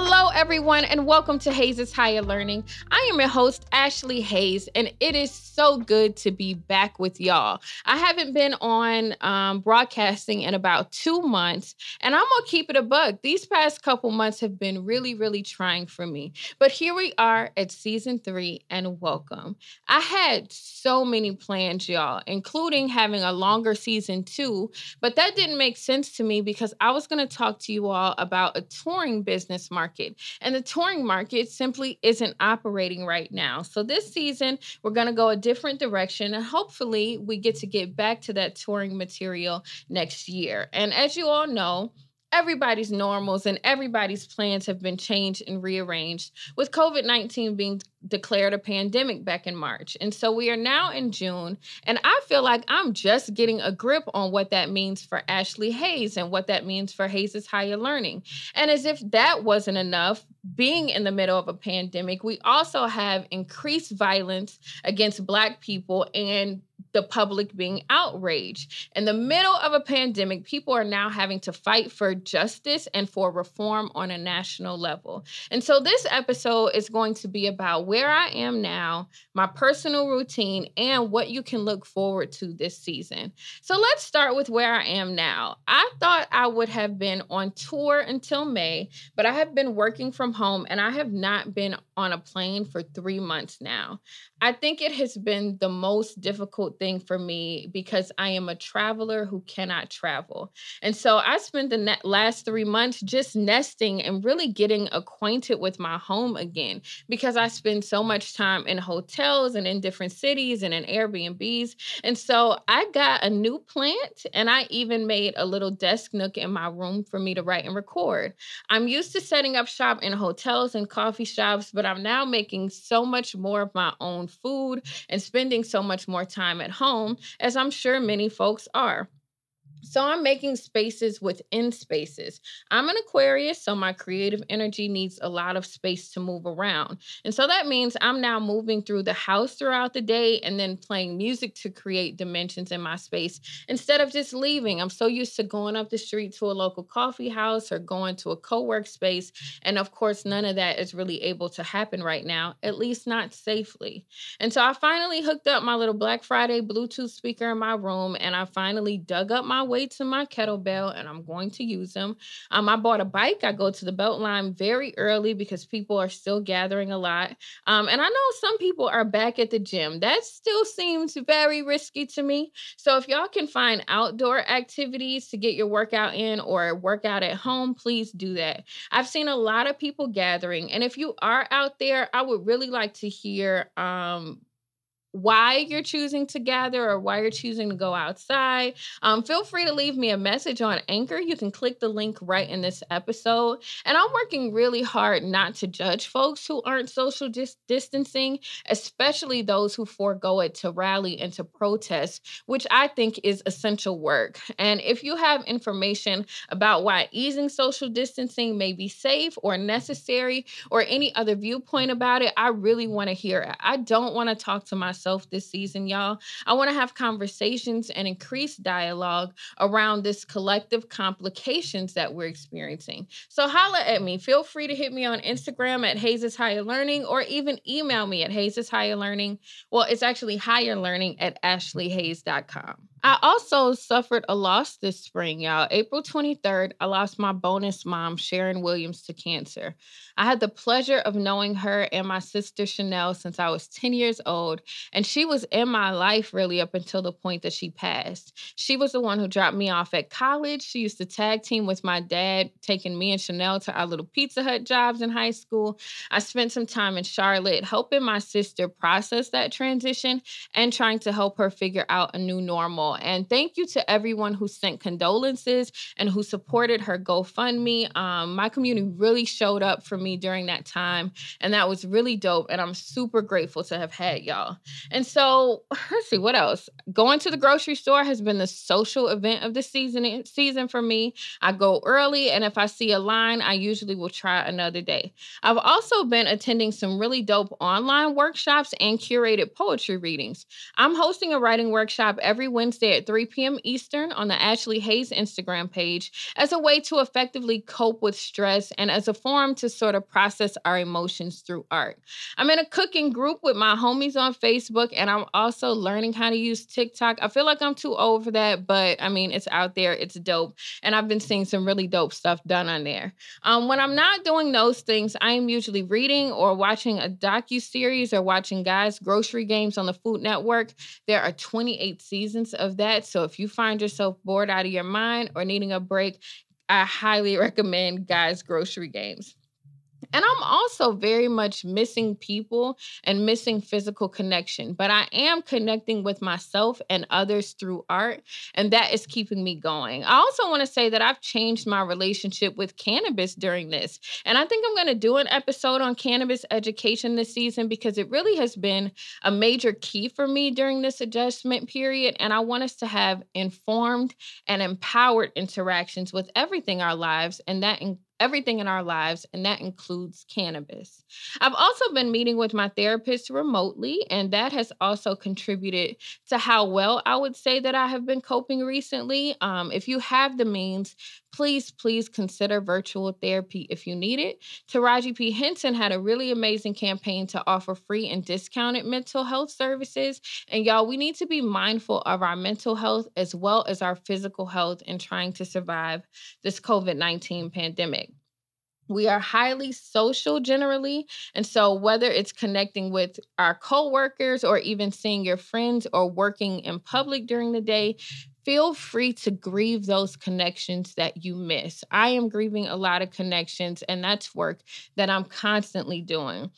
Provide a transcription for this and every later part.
Hello, everyone, and welcome to Hayes' Higher Learning. I am your host, Ashley Hayes, and it is so good to be back with y'all. I haven't been on um, broadcasting in about two months, and I'm gonna keep it a bug. These past couple months have been really, really trying for me. But here we are at season three, and welcome. I had so many plans, y'all, including having a longer season two, but that didn't make sense to me because I was gonna talk to you all about a touring business market. And the touring market simply isn't operating right now. So this season, we're going to go a different direction and hopefully we get to get back to that touring material next year. And as you all know, everybody's normals and everybody's plans have been changed and rearranged with COVID 19 being declared a pandemic back in March. And so we are now in June, and I feel like I'm just getting a grip on what that means for Ashley Hayes and what that means for Hayes's higher learning. And as if that wasn't enough, being in the middle of a pandemic, we also have increased violence against Black people and the public being outraged. In the middle of a pandemic, people are now having to fight for justice and for reform on a national level. And so this episode is going to be about where I am now, my personal routine, and what you can look forward to this season. So let's start with where I am now. I thought I would have been on tour until May, but I have been working from home and I have not been on a plane for three months now. I think it has been the most difficult thing for me because I am a traveler who cannot travel. And so I spent the last three months just nesting and really getting acquainted with my home again because I spend so much time in hotels and in different cities and in Airbnbs. And so I got a new plant and I even made a little desk nook in my room for me to write and record. I'm used to setting up shop in hotels and coffee shops, but I'm now making so much more of my own food and spending so much more time at home, as I'm sure many folks are. So I'm making spaces within spaces. I'm an Aquarius, so my creative energy needs a lot of space to move around. And so that means I'm now moving through the house throughout the day and then playing music to create dimensions in my space instead of just leaving. I'm so used to going up the street to a local coffee house or going to a co-work space. And of course, none of that is really able to happen right now, at least not safely. And so I finally hooked up my little Black Friday Bluetooth speaker in my room and I finally dug up my weights my kettlebell, and I'm going to use them. Um, I bought a bike. I go to the Beltline very early because people are still gathering a lot. Um, and I know some people are back at the gym. That still seems very risky to me. So if y'all can find outdoor activities to get your workout in or workout at home, please do that. I've seen a lot of people gathering, and if you are out there, I would really like to hear um, why you're choosing to gather or why you're choosing to go outside, um, feel free to leave me a message on Anchor. You can click the link right in this episode. And I'm working really hard not to judge folks who aren't social dis- distancing, especially those who forego it to rally and to protest, which I think is essential work. And if you have information about why easing social distancing may be safe or necessary or any other viewpoint about it, I really want to hear it. I don't want to talk to myself myself this season, y'all. I want to have conversations and increase dialogue around this collective complications that we're experiencing. So holla at me. Feel free to hit me on Instagram at Hayes Higher Learning or even email me at Hayes Higher Learning. Well, it's actually higher learning at ashleyhayes.com. I also suffered a loss this spring, y'all. April 23rd, I lost my bonus mom, Sharon Williams, to cancer. I had the pleasure of knowing her and my sister Chanel since I was 10 years old, and she was in my life really up until the point that she passed. She was the one who dropped me off at college. She used to tag team with my dad, taking me and Chanel to our little Pizza Hut jobs in high school. I spent some time in Charlotte helping my sister process that transition and trying to help her figure out a new normal and thank you to everyone who sent condolences and who supported her GoFundMe. Um, my community really showed up for me during that time, and that was really dope. And I'm super grateful to have had y'all. And so, let's see what else. Going to the grocery store has been the social event of the season season for me. I go early, and if I see a line, I usually will try another day. I've also been attending some really dope online workshops and curated poetry readings. I'm hosting a writing workshop every Wednesday Wednesday at 3 p.m. Eastern on the Ashley Hayes Instagram page as a way to effectively cope with stress and as a forum to sort of process our emotions through art. I'm in a cooking group with my homies on Facebook, and I'm also learning how to use TikTok. I feel like I'm too old for that, but I mean, it's out there, it's dope. And I've been seeing some really dope stuff done on there. Um, when I'm not doing those things, I am usually reading or watching a docu series or watching guys' grocery games on the Food Network. There are 28 seasons of that. So if you find yourself bored out of your mind or needing a break, I highly recommend Guys Grocery Games. And I'm also very much missing people and missing physical connection, but I am connecting with myself and others through art, and that is keeping me going. I also want to say that I've changed my relationship with cannabis during this, and I think I'm going to do an episode on cannabis education this season because it really has been a major key for me during this adjustment period, and I want us to have informed and empowered interactions with everything our lives, and that everything in our lives, and that includes cannabis. I've also been meeting with my therapist remotely, and that has also contributed to how well I would say that I have been coping recently. Um, if you have the means, please, please consider virtual therapy if you need it. Taraji P. Henson had a really amazing campaign to offer free and discounted mental health services. And y'all, we need to be mindful of our mental health as well as our physical health in trying to survive this COVID 19 pandemic. We are highly social generally. And so, whether it's connecting with our coworkers or even seeing your friends or working in public during the day, feel free to grieve those connections that you miss. I am grieving a lot of connections, and that's work that I'm constantly doing.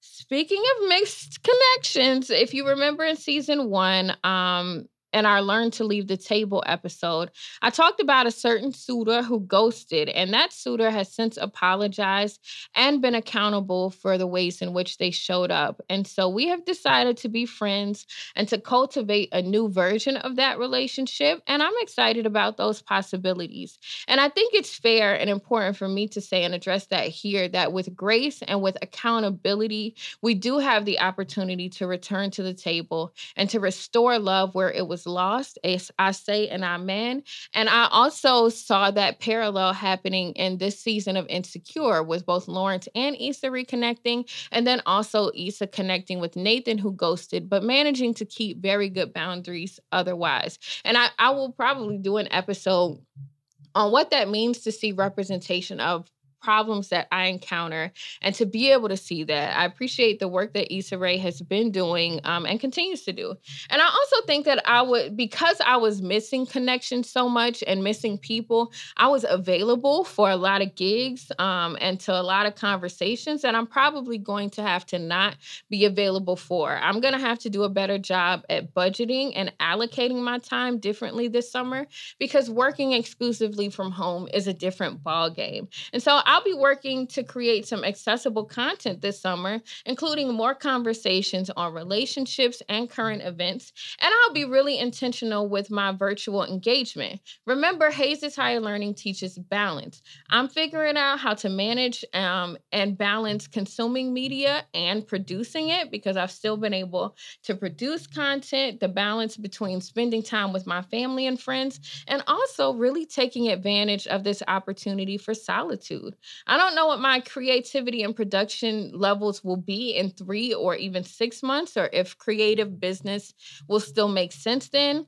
Speaking of mixed connections, if you remember in season one, um, and our Learn to Leave the Table episode, I talked about a certain suitor who ghosted, and that suitor has since apologized and been accountable for the ways in which they showed up. And so we have decided to be friends and to cultivate a new version of that relationship. And I'm excited about those possibilities. And I think it's fair and important for me to say and address that here that with grace and with accountability, we do have the opportunity to return to the table and to restore love where it was lost, as I say and Amen. And I also saw that parallel happening in this season of Insecure with both Lawrence and Issa reconnecting, and then also Issa connecting with Nathan, who ghosted, but managing to keep very good boundaries otherwise. And I, I will probably do an episode on what that means to see representation of problems that I encounter and to be able to see that. I appreciate the work that Issa Rae has been doing um, and continues to do. And I also think that I would, because I was missing connection so much and missing people, I was available for a lot of gigs um, and to a lot of conversations that I'm probably going to have to not be available for. I'm going to have to do a better job at budgeting and allocating my time differently this summer because working exclusively from home is a different ball game. And so I I'll be working to create some accessible content this summer, including more conversations on relationships and current events. And I'll be really intentional with my virtual engagement. Remember, Hayes' Higher Learning teaches balance. I'm figuring out how to manage um, and balance consuming media and producing it because I've still been able to produce content, the balance between spending time with my family and friends, and also really taking advantage of this opportunity for solitude. I don't know what my creativity and production levels will be in three or even six months, or if creative business will still make sense then.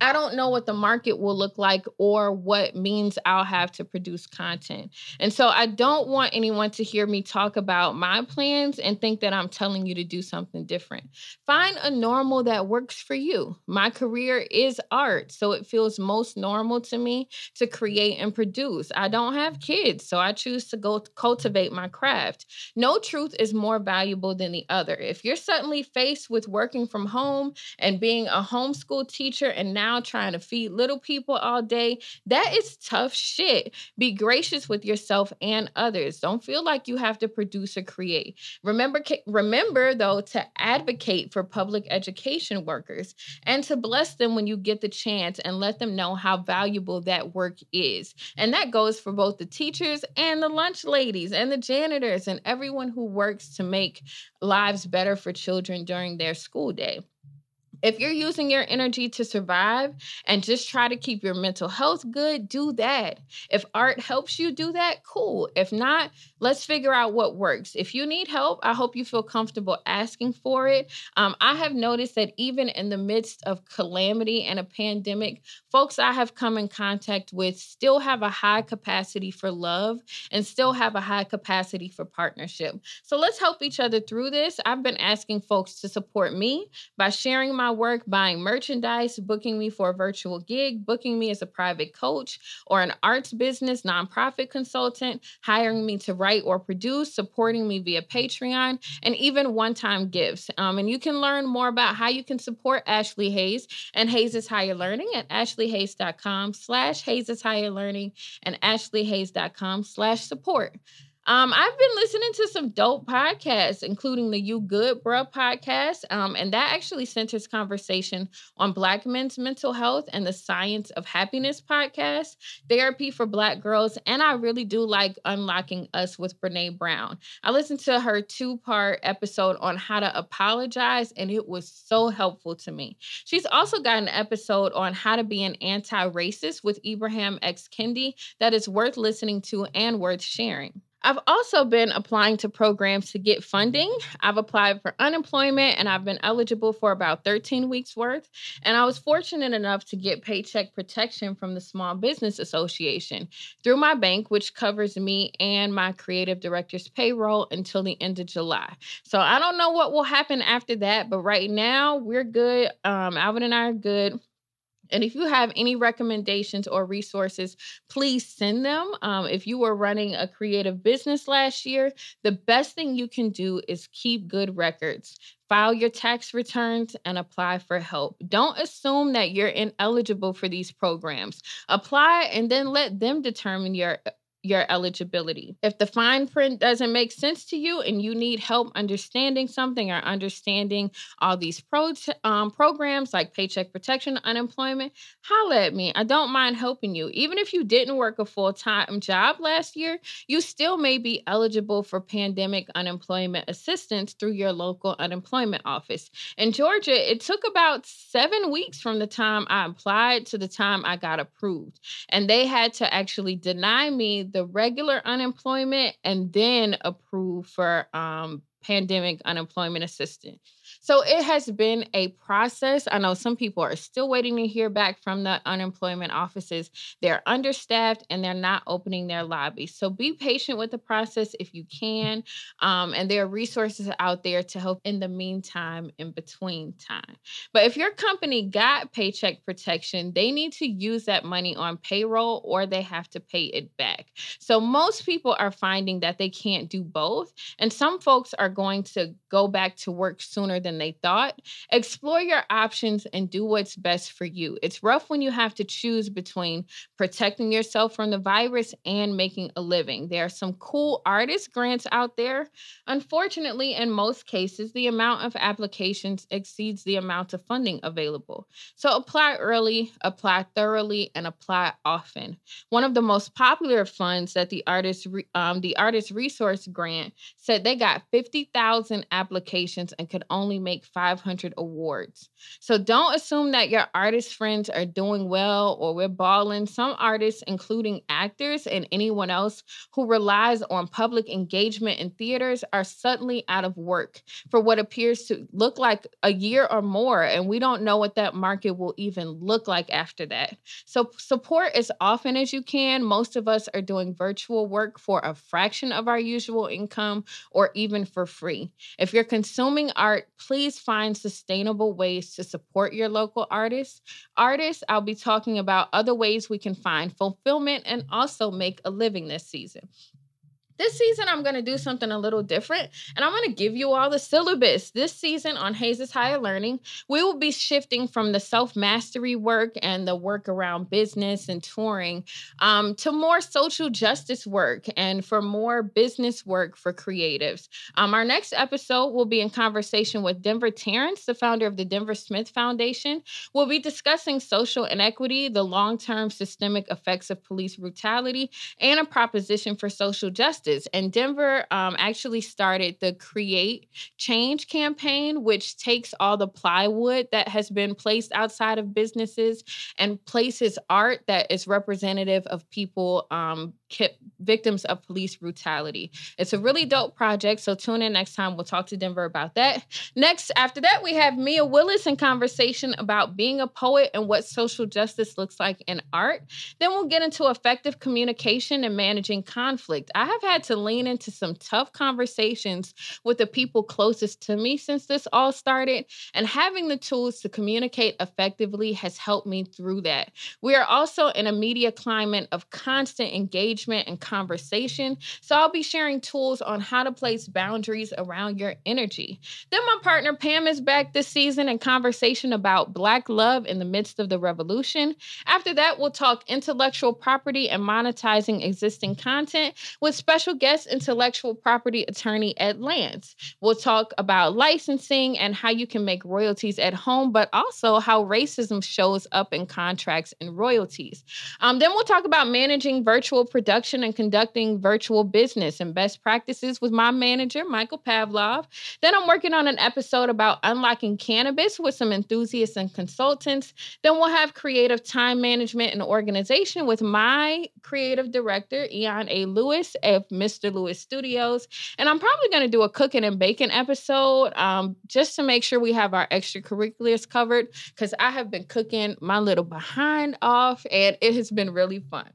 I don't know what the market will look like or what means I'll have to produce content. And so I don't want anyone to hear me talk about my plans and think that I'm telling you to do something different. Find a normal that works for you. My career is art, so it feels most normal to me to create and produce. I don't have kids, so I choose to go cultivate my craft. No truth is more valuable than the other. If you're suddenly faced with working from home and being a homeschool teacher and now trying to feed little people all day. That is tough shit. Be gracious with yourself and others. Don't feel like you have to produce or create. Remember remember though to advocate for public education workers and to bless them when you get the chance and let them know how valuable that work is. And that goes for both the teachers and the lunch ladies and the janitors and everyone who works to make lives better for children during their school day. If you're using your energy to survive and just try to keep your mental health good, do that. If art helps you do that, cool. If not, let's figure out what works. If you need help, I hope you feel comfortable asking for it. Um, I have noticed that even in the midst of calamity and a pandemic, folks I have come in contact with still have a high capacity for love and still have a high capacity for partnership. So let's help each other through this. I've been asking folks to support me by sharing my work, buying merchandise, booking me for a virtual gig, booking me as a private coach or an arts business nonprofit consultant, hiring me to write or produce, supporting me via Patreon, and even one time gifts. Um, and you can learn more about how you can support Ashley Hayes and Hayes Higher Learning at ashleyhayes.com slash Hayes Higher Learning and ashleyhayes.com slash support. Um, I've been listening to some dope podcasts, including the You Good Bruh podcast. Um, and that actually centers conversation on Black men's mental health and the science of happiness podcast, therapy for Black girls. And I really do like Unlocking Us with Brene Brown. I listened to her two part episode on how to apologize, and it was so helpful to me. She's also got an episode on how to be an anti racist with Ibram X. Kendi that is worth listening to and worth sharing. I've also been applying to programs to get funding. I've applied for unemployment and I've been eligible for about 13 weeks worth. And I was fortunate enough to get paycheck protection from the Small Business Association through my bank, which covers me and my creative director's payroll until the end of July. So I don't know what will happen after that, but right now we're good. Um, Alvin and I are good. And if you have any recommendations or resources, please send them. Um, if you were running a creative business last year, the best thing you can do is keep good records. File your tax returns and apply for help. Don't assume that you're ineligible for these programs. Apply and then let them determine your your eligibility. If the fine print doesn't make sense to you and you need help understanding something or understanding all these pro um, programs like paycheck protection, unemployment, holla at me. I don't mind helping you. Even if you didn't work a full time job last year, you still may be eligible for pandemic unemployment assistance through your local unemployment office. In Georgia, it took about seven weeks from the time I applied to the time I got approved. And they had to actually deny me the regular unemployment and then approve for um, pandemic unemployment assistance. So it has been a process. I know some people are still waiting to hear back from the unemployment offices. They're understaffed and they're not opening their lobbies. So be patient with the process if you can. Um, and there are resources out there to help in the meantime, in between time. But if your company got paycheck protection, they need to use that money on payroll or they have to pay it back. So most people are finding that they can't do both. And some folks are going to go back to work sooner than they thought. Explore your options and do what's best for you. It's rough when you have to choose between protecting yourself from the virus and making a living. There are some cool artist grants out there. Unfortunately, in most cases, the amount of applications exceeds the amount of funding available. So apply early, apply thoroughly, and apply often. One of the most popular funds that the artist um, the artist resource grant said they got 50,000 applications and could only make 500 awards. So don't assume that your artist friends are doing well or we're balling. Some artists, including actors and anyone else who relies on public engagement in theaters, are suddenly out of work for what appears to look like a year or more. And we don't know what that market will even look like after that. So support as often as you can. Most of us are doing virtual work for a fraction of our usual income or even for free. If you're consuming art, please find sustainable ways to support your local artists. Artists, I'll be talking about other ways we can find fulfillment and also make a living this season. This season, I'm going to do something a little different, and I'm going to give you all the syllabus. This season on Hayes Higher Learning, we will be shifting from the self mastery work and the work around business and touring um, to more social justice work and for more business work for creatives. Um, our next episode will be in conversation with Denver Terrence, the founder of the Denver Smith Foundation. We'll be discussing social inequity, the long term systemic effects of police brutality, and a proposition for social justice justice. And Denver um, actually started the Create Change campaign, which takes all the plywood that has been placed outside of businesses and places art that is representative of people um, victims of police brutality. It's a really dope project. So tune in next time. We'll talk to Denver about that. Next, after that, we have Mia Willis in conversation about being a poet and what social justice looks like in art. Then we'll get into effective communication and managing conflict. I have had to lean into some tough conversations with the people closest to me since this all started, and having the tools to communicate effectively has helped me through that. We are also in a media climate of constant engagement and conversation, so I'll be sharing tools on how to place boundaries around your energy. Then my partner Pam is back this season in conversation about Black love in the midst of the revolution. After that, we'll talk intellectual property and monetizing existing content with special guest intellectual property attorney Ed Lance. We'll talk about licensing and how you can make royalties at home, but also how racism shows up in contracts and royalties. Um, then we'll talk about managing virtual production and conducting virtual business and best practices with my manager, Michael Pavlov. Then I'm working on an episode about unlocking cannabis with some enthusiasts and consultants. Then we'll have creative time management and organization with my creative director, Eon A. Lewis of Mr. Lewis Studios. And I'm probably going to do a cooking and baking episode um, just to make sure we have our extracurriculars covered because I have been cooking my little behind off and it has been really fun.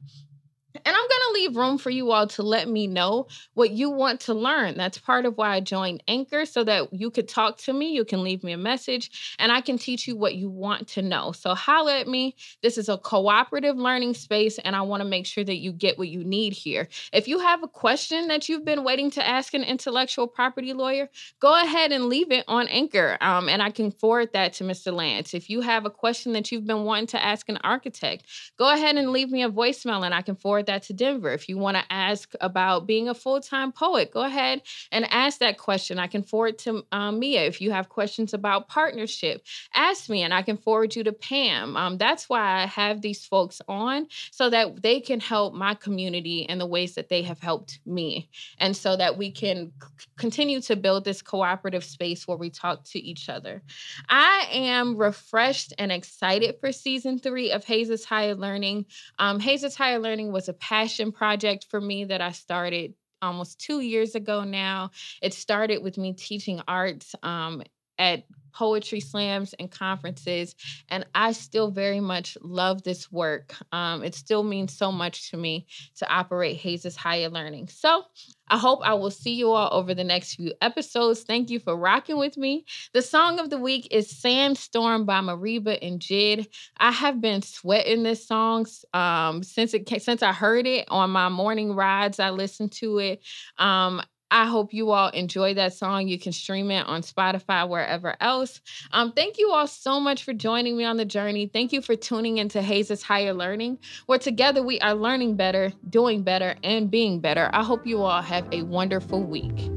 And I'm going to leave room for you all to let me know what you want to learn. That's part of why I joined Anchor so that you could talk to me. You can leave me a message and I can teach you what you want to know. So holla at me. This is a cooperative learning space and I want to make sure that you get what you need here. If you have a question that you've been waiting to ask an intellectual property lawyer, go ahead and leave it on Anchor um, and I can forward that to Mr. Lance. If you have a question that you've been wanting to ask an architect, go ahead and leave me a voicemail and I can forward that to Denver. If you want to ask about being a full time poet, go ahead and ask that question. I can forward to um, Mia. If you have questions about partnership, ask me and I can forward you to Pam. Um, that's why I have these folks on so that they can help my community in the ways that they have helped me. And so that we can c- continue to build this cooperative space where we talk to each other. I am refreshed and excited for season three of Hayes Higher Learning. Um, Hayes Higher Learning was a passion project for me that I started almost two years ago now. It started with me teaching arts um, at poetry slams and conferences. And I still very much love this work. Um, it still means so much to me to operate Hayes Higher Learning. So I hope I will see you all over the next few episodes. Thank you for rocking with me. The song of the week is Sandstorm by Mereba and JID. I have been sweating this song um, since it since I heard it on my morning rides. I listened to it. Um, I hope you all enjoy that song. You can stream it on Spotify, wherever else. Um, thank you all so much for joining me on the journey. Thank you for tuning into Hayes Higher Learning, where together we are learning better, doing better, and being better. I hope you all have a wonderful week.